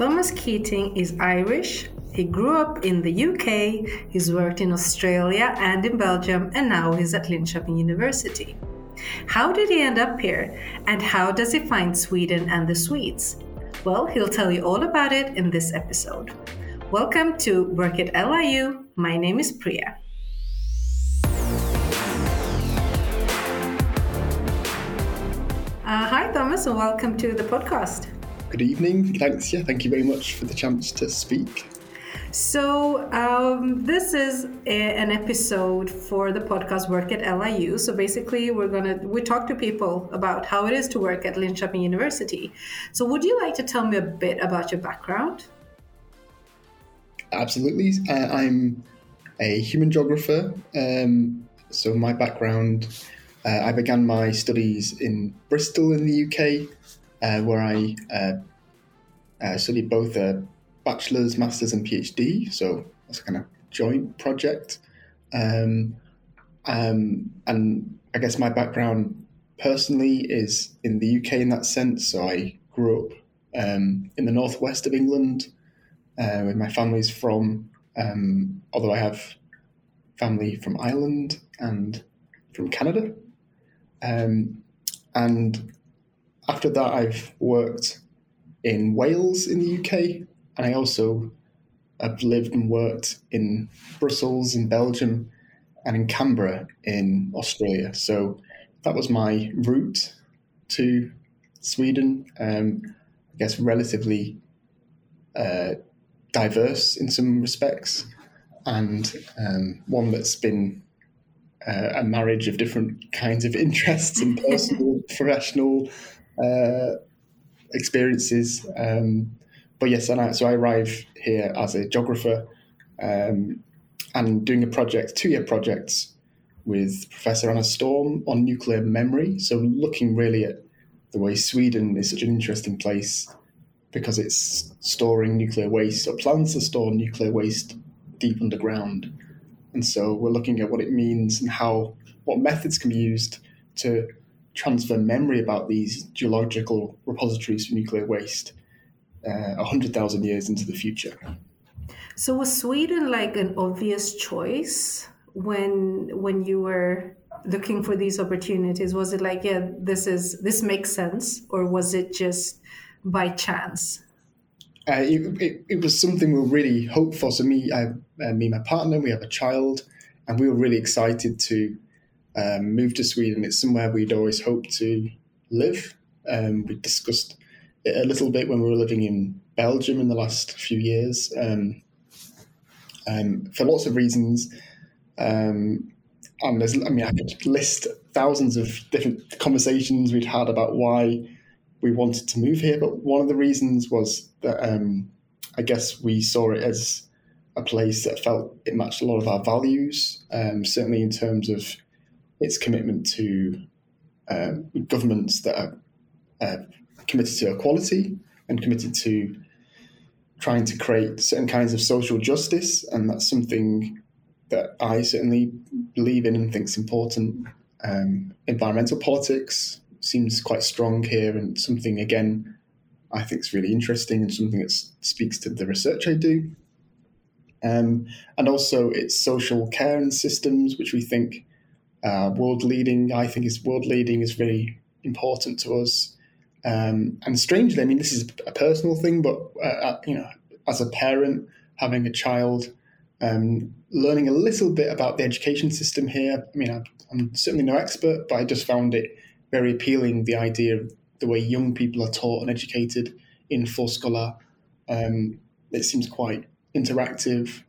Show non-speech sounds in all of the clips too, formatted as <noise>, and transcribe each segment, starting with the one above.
Thomas Keating is Irish. He grew up in the UK, he's worked in Australia and in Belgium, and now he's at Linköping University. How did he end up here, and how does he find Sweden and the Swedes? Well, he'll tell you all about it in this episode. Welcome to Work at LIU. My name is Priya. Thomas, and welcome to the podcast. Good evening. Thanks. Yeah, thank you very much for the chance to speak. So, um, this is a, an episode for the podcast Work at LIU. So, basically, we're going to we talk to people about how it is to work at Linköping University. So, would you like to tell me a bit about your background? Absolutely. Uh, I'm a human geographer. Um, so, my background uh, I began my studies in Bristol in the UK, uh, where I uh, uh, studied both a bachelor's, master's, and PhD. So it's a kind of joint project. Um, um, and I guess my background personally is in the UK in that sense. So I grew up um, in the northwest of England, uh, my family's from. Um, although I have family from Ireland and from Canada. Um, and after that, I've worked in Wales in the UK, and I also have lived and worked in Brussels in Belgium and in Canberra in Australia. So that was my route to Sweden. Um, I guess relatively uh, diverse in some respects, and um, one that's been uh, a marriage of different kinds of interests and <laughs> personal, professional uh, experiences. Um, but yes, and I, so I arrive here as a geographer um, and doing a project, two-year projects with Professor Anna Storm on nuclear memory. So looking really at the way Sweden is such an interesting place because it's storing nuclear waste or plans to store nuclear waste deep underground. And so we're looking at what it means and how what methods can be used to transfer memory about these geological repositories for nuclear waste uh, 100,000 years into the future. So was Sweden like an obvious choice when when you were looking for these opportunities? Was it like, yeah, this is this makes sense, or was it just by chance? Uh, it, it, it, was something we were really hoped for. So me, I, uh, me, my partner, we have a child, and we were really excited to um, moved to Sweden. It's somewhere we'd always hoped to live. Um, we discussed it a little bit when we were living in Belgium in the last few years um, um for lots of reasons. Um, and there's, I mean, I could list thousands of different conversations we'd had about why we wanted to move here. But one of the reasons was that um, I guess we saw it as a place that felt it matched a lot of our values, certainly in terms of its commitment to uh, governments that are uh, committed to equality and committed to trying to create certain kinds of social justice, and that's something that I certainly believe in and think is important. Um, environmental politics seems quite strong here, and something again I think is really interesting and something that speaks to the research I do. Um, and also its social care and systems, which we think uh, world leading, I think, is world leading is very important to us. Um, and strangely, I mean, this is a personal thing, but uh, uh, you know, as a parent having a child, um, learning a little bit about the education system here. I mean, I'm certainly no expert, but I just found it very appealing. The idea of the way young people are taught and educated in Forskollar. Um, it seems quite interactive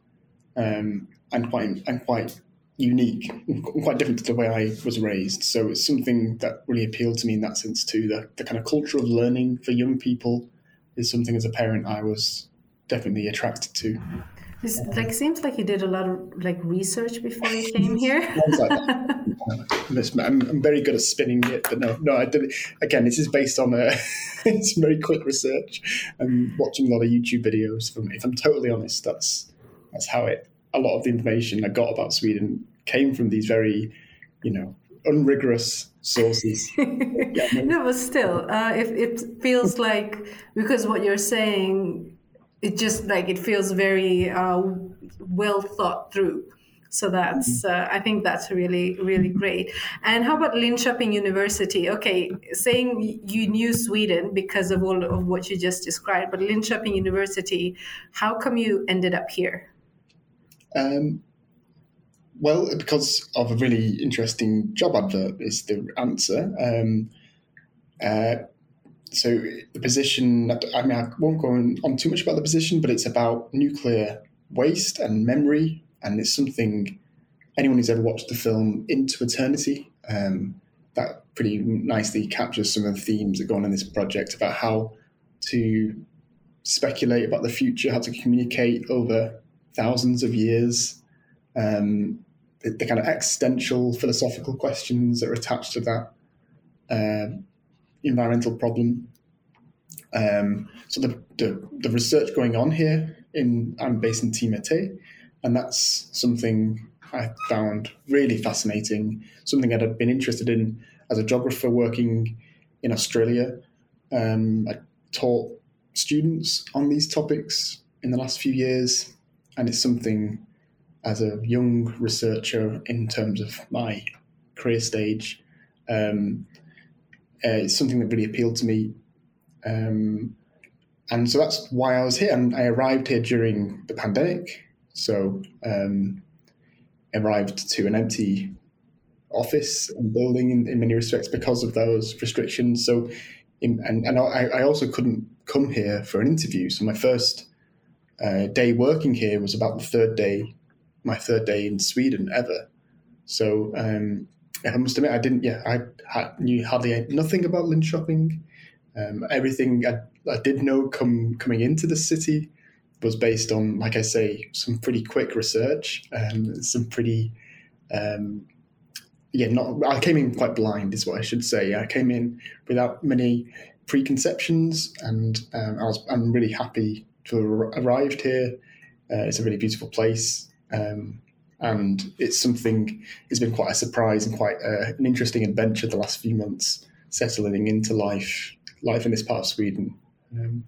um, and quite and quite unique, quite different to the way I was raised. So it's something that really appealed to me in that sense too. The, the kind of culture of learning for young people is something as a parent I was definitely attracted to. This like seems like you did a lot of like research before you came here. <laughs> <laughs> I'm, I'm, very good at spinning it, but no, no, I did. Again, this is based on a <laughs> some very quick research and watching a lot of YouTube videos. From if I'm totally honest, that's that's how it. A lot of the information I got about Sweden came from these very, you know, unrigorous sources. yeah, no, but still, uh, if it feels like because what you're saying, it just like it feels very uh, well thought through. So that's, mm-hmm. uh, I think that's really, really great. And how about Linköping University? Okay, saying you knew Sweden because of all of what you just described, but Linköping University, how come you ended up here? Um, well, because of a really interesting job advert is the answer. Um, uh, so the position, I mean, I won't go on too much about the position, but it's about nuclear waste and memory. And it's something anyone who's ever watched the film Into Eternity um, that pretty nicely captures some of the themes that go on in this project about how to speculate about the future, how to communicate over thousands of years, um, the, the, kind of existential philosophical questions that are attached to that. Uh, environmental problem. Um, so the, the, the research going on here in I'm based in Tema T, and that's something I found really fascinating, something I'd been interested in as a geographer working in Australia. Um, I taught students on these topics in the last few years, and it's something as a young researcher in terms of my career stage, um, uh, it's something that really appealed to me. Um, and so that's why I was here. And I arrived here during the pandemic. So um, arrived to an empty office and building in, in, many respects because of those restrictions. So, in, and, and I, I, also couldn't come here for an interview. So my first uh, day working here was about the third day, my third day in Sweden ever. So um, I must admit, I didn't. Yeah, I, I knew hardly nothing about Linköping. Um, everything I, I did know come coming into the city was based on, like I say, some pretty quick research and some pretty, um, yeah, not. I came in quite blind, is what I should say. I came in without many preconceptions, and um, I was. I'm really happy to have arrived here. Uh, it's a really beautiful place. Um, and it's something. It's been quite a surprise and quite uh, an interesting adventure the last few months, settling into life, life in this part of Sweden. Um,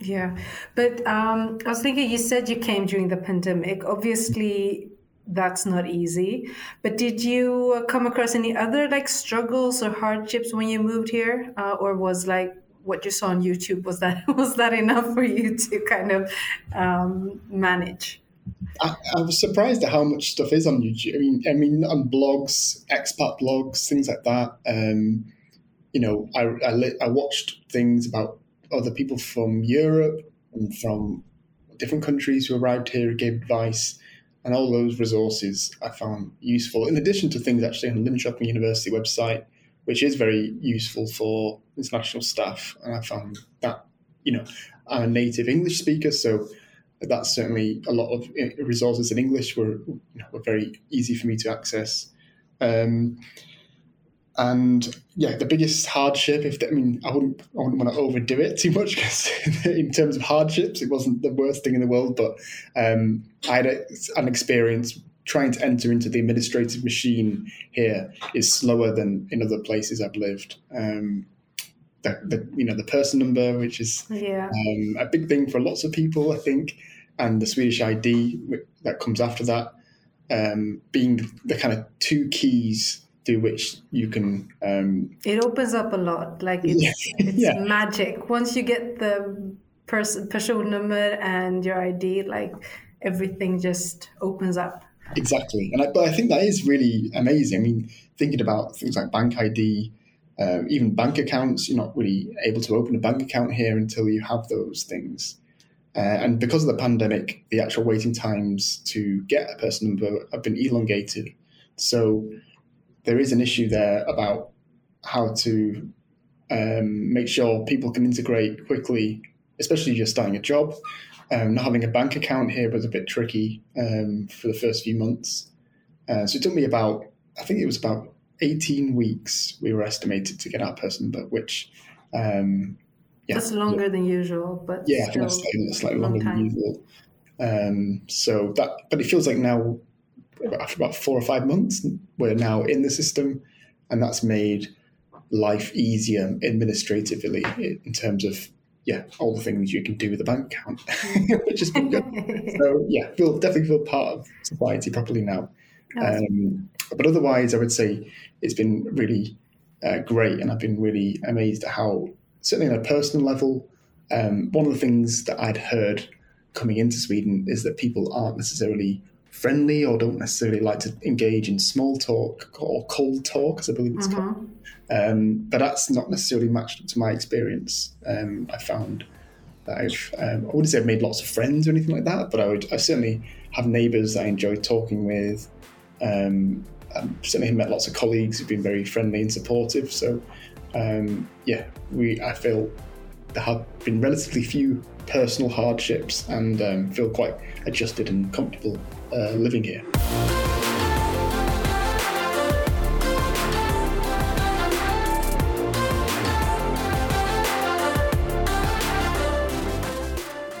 yeah, but um, I was thinking you said you came during the pandemic. Obviously, that's not easy. But did you come across any other like struggles or hardships when you moved here, uh, or was like what you saw on YouTube was that <laughs> was that enough for you to kind of um, manage? I, I, was surprised at how much stuff is on YouTube. I mean, I mean, on blogs, expat blogs, things like that. Um, you know, I I, I watched things about other people from Europe and from different countries who arrived here gave advice, and all those resources I found useful. In addition to things actually on the Linköping University website, which is very useful for international staff, and I found that you know I'm a native English speaker, so that's certainly a lot of resources in English were you know, were very easy for me to access. Um, and yeah, the biggest hardship, if I mean, I wouldn't, I wouldn't want to overdo it too much <laughs> because in terms of hardships, it wasn't the worst thing in the world. But um, I had a, an experience trying to enter into the administrative machine here is slower than in other places I've lived. Um, the, the, you know the person number, which is yeah. um, a big thing for lots of people, I think, and the Swedish ID that comes after that, um, being the kind of two keys through which you can. Um, it opens up a lot. Like it's, yeah. <laughs> it's yeah. magic. Once you get the person person number and your ID, like everything just opens up. Exactly, and I, but I think that is really amazing. I mean, thinking about things like bank ID, um, even bank accounts, you're not really able to open a bank account here until you have those things. Uh, and because of the pandemic, the actual waiting times to get a person number have been elongated. So there is an issue there about how to um, make sure people can integrate quickly, especially you're starting a job. Um, not having a bank account here was a bit tricky um, for the first few months. Uh, so it took me about, I think it was about 18 weeks we were estimated to get our person, but which, um, yeah. That's longer yeah. than usual, but yeah, I think that's slightly, slightly longer time. than usual. Um, so that, but it feels like now after about four or five months, we're now in the system, and that's made life easier administratively in terms of yeah all the things you can do with a bank account, <laughs> which been good. so yeah, feel definitely feel part of society properly now. Um, but otherwise, I would say it's been really uh, great, and I've been really amazed at how certainly on a personal level. Um, one of the things that I'd heard coming into Sweden is that people aren't necessarily friendly or don't necessarily like to engage in small talk or cold talk, as I believe it's mm-hmm. called. Um, but that's not necessarily matched up to my experience. Um, I found that I've, um, I wouldn't say I've made lots of friends or anything like that, but I would, I certainly have neighbours that I enjoy talking with. Um, I've certainly met lots of colleagues who've been very friendly and supportive. So, um, yeah, we, I feel there have been relatively few personal hardships and um, feel quite adjusted and comfortable uh, living here.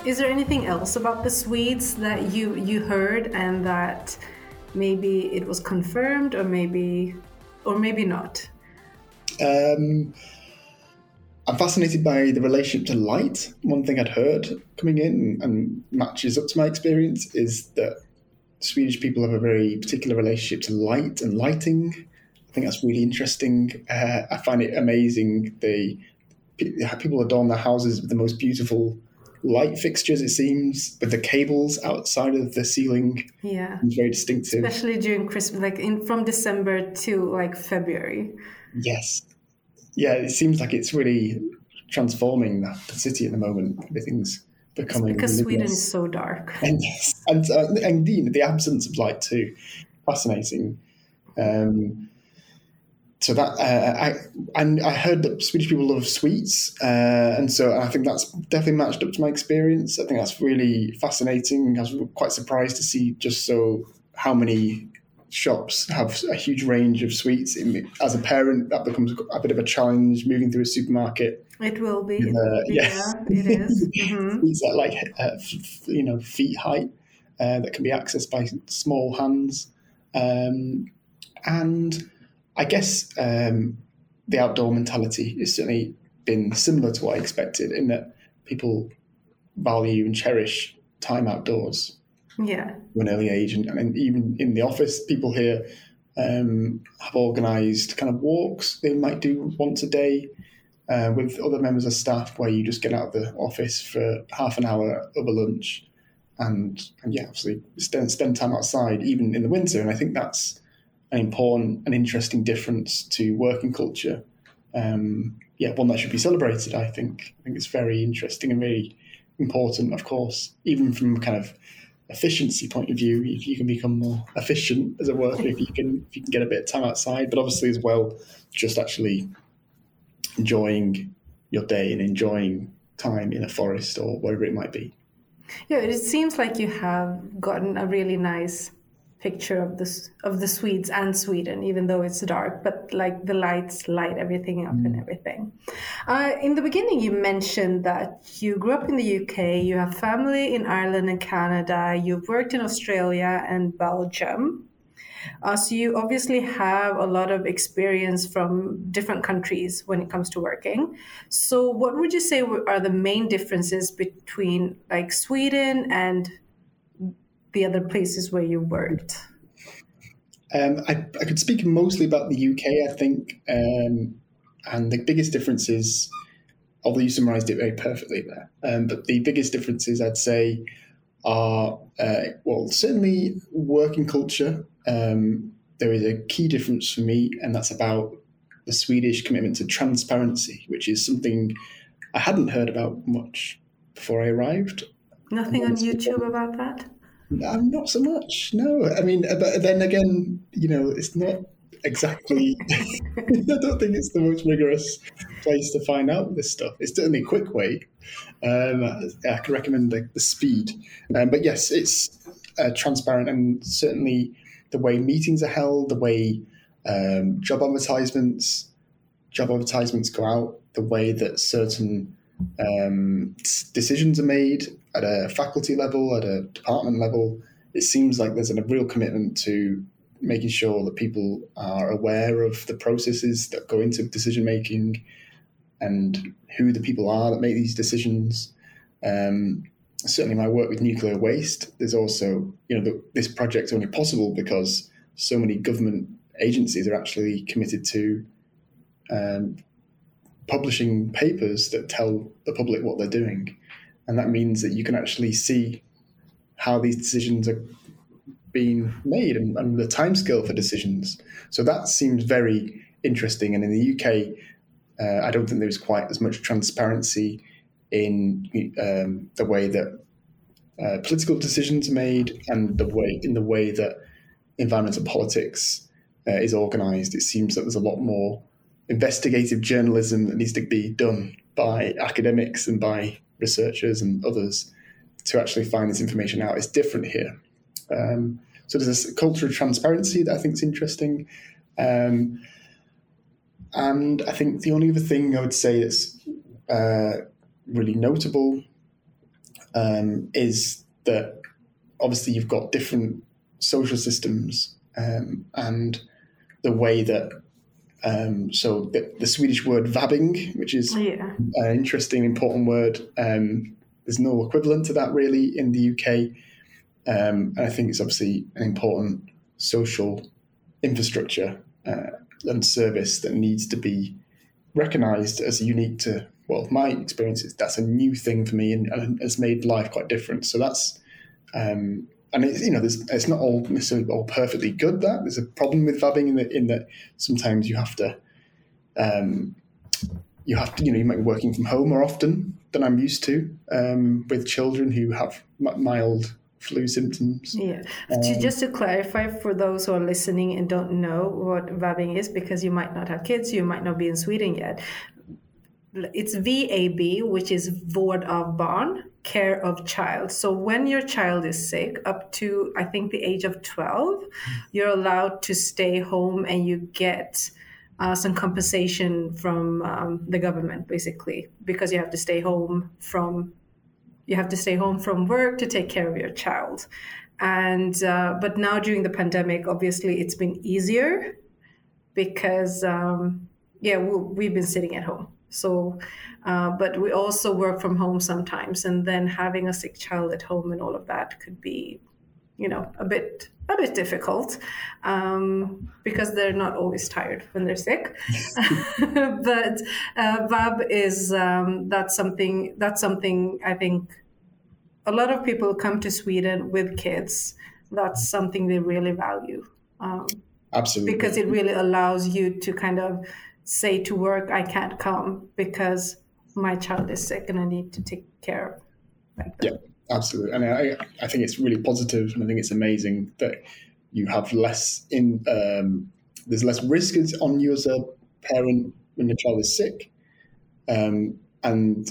Is there anything else about the Swedes that you you heard and that maybe it was confirmed or maybe or maybe not? Um, I'm fascinated by the relationship to light. One thing I'd heard coming in and matches up to my experience is that Swedish people have a very particular relationship to light and lighting. I think that's really interesting. Uh, I find it amazing. They people adorn their houses with the most beautiful light fixtures. It seems with the cables outside of the ceiling. Yeah, it's very distinctive, especially during Christmas, like in from December to like February. Yes, yeah, it seems like it's really transforming the, the city at the moment. Everything's becoming it's because Sweden is so dark, and and uh, and the, the absence of light too, fascinating. Um, so that uh, I and I heard that Swedish people love sweets, uh, and so I think that's definitely matched up to my experience. I think that's really fascinating. I was quite surprised to see just so how many shops have a huge range of sweets. As a parent, that becomes a bit of a challenge moving through a supermarket. It will be. Uh, yeah. yeah, it is. <laughs> Mm-hmm. sweets like uh, f- you know feet height uh, that can be accessed by small hands, um, and I guess um, the outdoor mentality has certainly been similar to what I expected in that people value and cherish time outdoors. Yeah. An early age and, and even in the office people here um, have organised kind of walks they might do once a day uh, with other members of staff where you just get out of the office for half an hour over lunch and, and yeah obviously spend, spend time outside even in the winter. And I think that's an important and interesting difference to working culture. Um, yeah one that should be celebrated I think. I think it's very interesting and really important of course. Even from kind of efficiency point of view, if you can become more efficient as a worker, if you can if you can get a bit of time outside, but obviously as well, just actually enjoying your day and enjoying time in a forest or wherever it might be. Yeah, it seems like you have gotten a really nice picture of this of the Swedes and Sweden, even though it's dark. But like the lights light everything up mm. and everything. Uh, in the beginning, you mentioned that you grew up in the UK. You have family in Ireland and Canada. You've worked in Australia and Belgium. Uh, so you obviously have a lot of experience from different countries when it comes to working. So what would you say are the main differences between like Sweden and the other places where you worked? Um, I, I could speak mostly about the UK, I think. Um, and the biggest difference is, although you summarized it very perfectly there, um, but the biggest differences I'd say are, uh, well, certainly working culture. Um, there is a key difference for me, and that's about the Swedish commitment to transparency, which is something I hadn't heard about much before I arrived. Nothing on YouTube about that? No, not so much. No, I mean, but then again, you know, it's not exactly. <laughs> I don't think it's the most rigorous place to find out this stuff. It's certainly a quick way. Um, I can recommend the, the speed, um, but yes, it's uh, transparent and certainly the way meetings are held, the way um, job advertisements job advertisements go out, the way that certain um, decisions are made at a faculty level, at a department level, it seems like there's a real commitment to making sure that people are aware of the processes that go into decision making and who the people are that make these decisions. Um, certainly, my work with nuclear waste, there's also, you know, the, this project's only possible because so many government agencies are actually committed to um, publishing papers that tell the public what they're doing. And that means that you can actually see how these decisions are being made and, and the timescale for decisions. So that seems very interesting. And in the UK, uh, I don't think there is quite as much transparency in um, the way that uh, political decisions are made and the way in the way that environmental politics uh, is organised. It seems that there's a lot more investigative journalism that needs to be done by academics and by researchers and others to actually find this information out. It's different here. Um, so there's a culture of transparency that I think is interesting. Um, and I think the only other thing I would say that's uh, really notable um, is that obviously you've got different social systems um, and the way that um, so the, the, Swedish word vabbing, which is yeah. an interesting, important word. Um, there's no equivalent to that really in the UK, um, and I think it's obviously an important social infrastructure uh, and service that needs to be recognised as unique to well, my experiences. That's a new thing for me and, and has made life quite different. So that's um, and it's you know it's not all necessarily all perfectly good. That there's a problem with vabbing in that in that sometimes you have to um, you have to you know you might be working from home more often than I'm used to um, with children who have mild flu symptoms. Yeah. Um, just to clarify for those who are listening and don't know what vabbing is, because you might not have kids, you might not be in Sweden yet. It's VAB, which is vård av barn, care of child. So when your child is sick, up to I think the age of 12, you're allowed to stay home and you get uh, some compensation from um, the government, basically, because you have to stay home from you have to stay home from work to take care of your child. And uh, but now during the pandemic, obviously, it's been easier because um, yeah, we, have been sitting at home. So, uh, but we also work from home sometimes, and then having a sick child at home and all of that could be, you know, a bit a bit difficult um, because they're not always tired when they're sick. <laughs> <laughs> but uh, VAB is um, that's something that's something I think a lot of people come to Sweden with kids. That's something they really value. Um, Absolutely, because it really allows you to kind of say to work, "I can't come because my child is sick and I need to take care of." Yeah absolutely. And I, I think it's really positive, and I think it's amazing that you have less in. Um, there's less risk on you as a parent when your child is sick. Um, and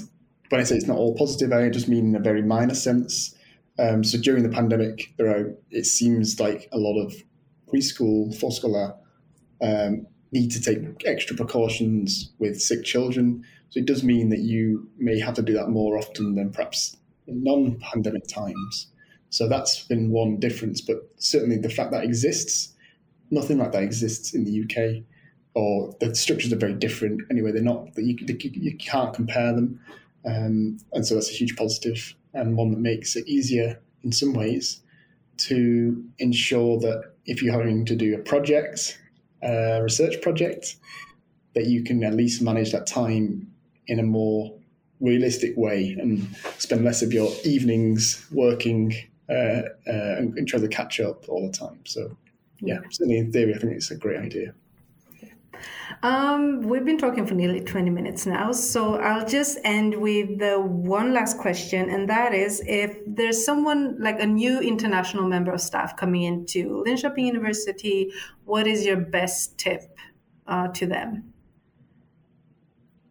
when I say it's not all positive, I just mean in a very minor sense. Um, so during the pandemic, there are it seems like a lot of preschool, förskola um, need to take extra precautions with sick children. So it does mean that you may have to do that more often than perhaps in non-pandemic times. So that's been one difference, but certainly the fact that exists, nothing like that exists in the UK, or the structures are very different. Anyway, they're not. You, you can't compare them, um, and so that's a huge positive and one that makes it easier in some ways to ensure that if you're having to do a project, a research project, that you can at least manage that time in a more realistic way and spend less of your evenings working uh, uh, and, and try to catch up all the time. So, yeah, certainly in theory, I think it's a great idea. Um, we've been talking for nearly 20 minutes now, so I'll just end with the one last question, and that is if there's someone like a new international member of staff coming into Linköping University, what is your best tip uh, to them?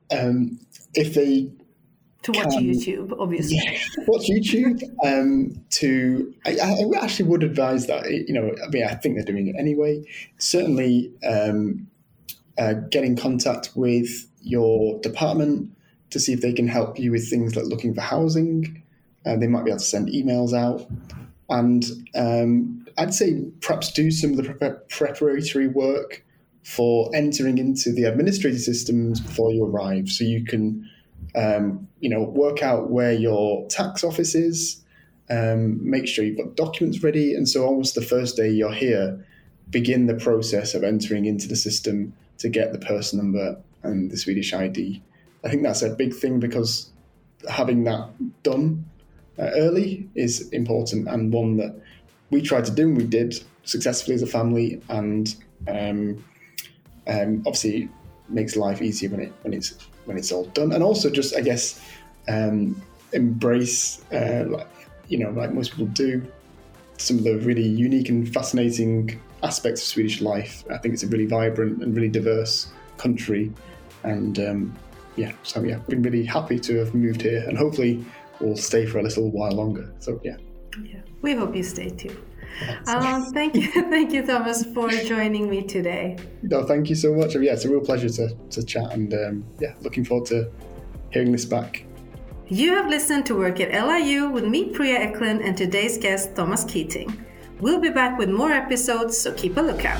Um, if they to watch YouTube, obviously. Yeah, <laughs> watch YouTube. um, to I, I, actually would advise that. You know, I mean, I think they're doing it anyway. Certainly, um, uh, get in contact with your department to see if they can help you with things like looking for housing. Uh, they might be able to send emails out. and um, I'd say perhaps do some of the pre- preparatory work for entering into the administrative systems before you arrive, so you can, um, you know, work out where your tax office is, um, make sure you've got documents ready, and so almost the first day you're here, begin the process of entering into the system to get the person number and the Swedish ID. I think that's a big thing because having that done uh, early is important and one that we tried to do and we did successfully as a family and um, um, obviously makes life easier when it when it's when it's all done and also just I guess um, embrace uh, like, you know like most people do some of the really unique and fascinating aspects of Swedish life. I think it's a really vibrant and really diverse country and um, yeah, so yeah, been really happy to have moved here, and hopefully we'll stay for a little while longer. So yeah. Yeah, we hope you stay too. Um, thank you, <laughs> thank you, Thomas, for joining me today. No, thank you so much. Yeah, it's a real pleasure to, to chat, and um, yeah, looking forward to hearing this back. You have listened to Work at LIU with me, Priya Eklund, and today's guest, Thomas Keating. We'll be back with more episodes, so keep a lookout.